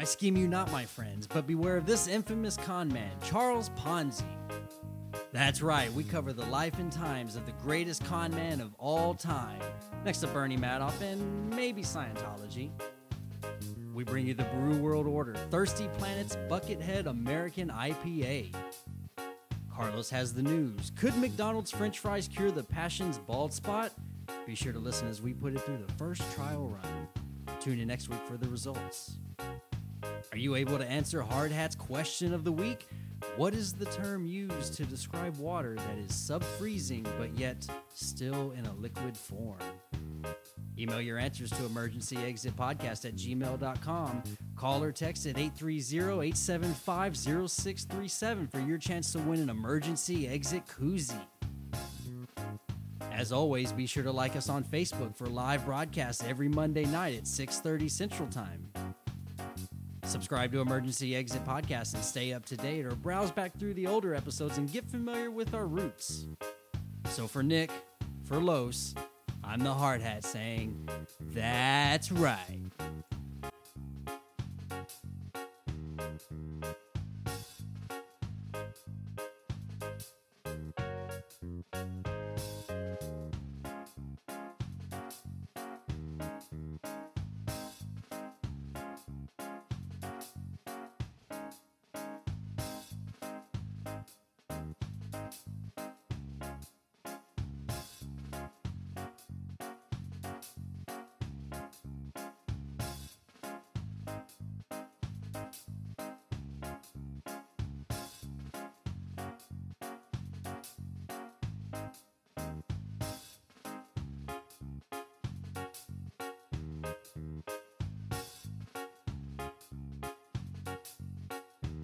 I scheme you not, my friends, but beware of this infamous con man, Charles Ponzi. That's right, we cover the life and times of the greatest con man of all time, next to Bernie Madoff and maybe Scientology. We bring you the Brew World Order, Thirsty Planet's Buckethead American IPA. Carlos has the news. Could McDonald's french fries cure the passion's bald spot? Be sure to listen as we put it through the first trial run. Tune in next week for the results. Are you able to answer Hard Hat's question of the week? What is the term used to describe water that is sub freezing but yet still in a liquid form? Email your answers to emergencyexitpodcast at gmail.com. Call or text at 830-875-0637 for your chance to win an emergency exit koozie. As always, be sure to like us on Facebook for live broadcasts every Monday night at 6:30 Central Time. Subscribe to Emergency Exit Podcast and stay up to date or browse back through the older episodes and get familiar with our roots. So for Nick, for Los, I'm the hard hat saying, that's right.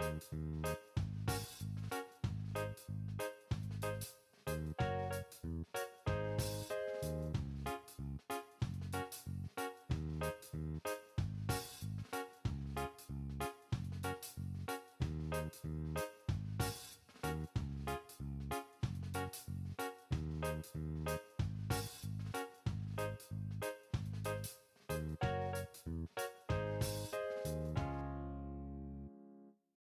Thank you.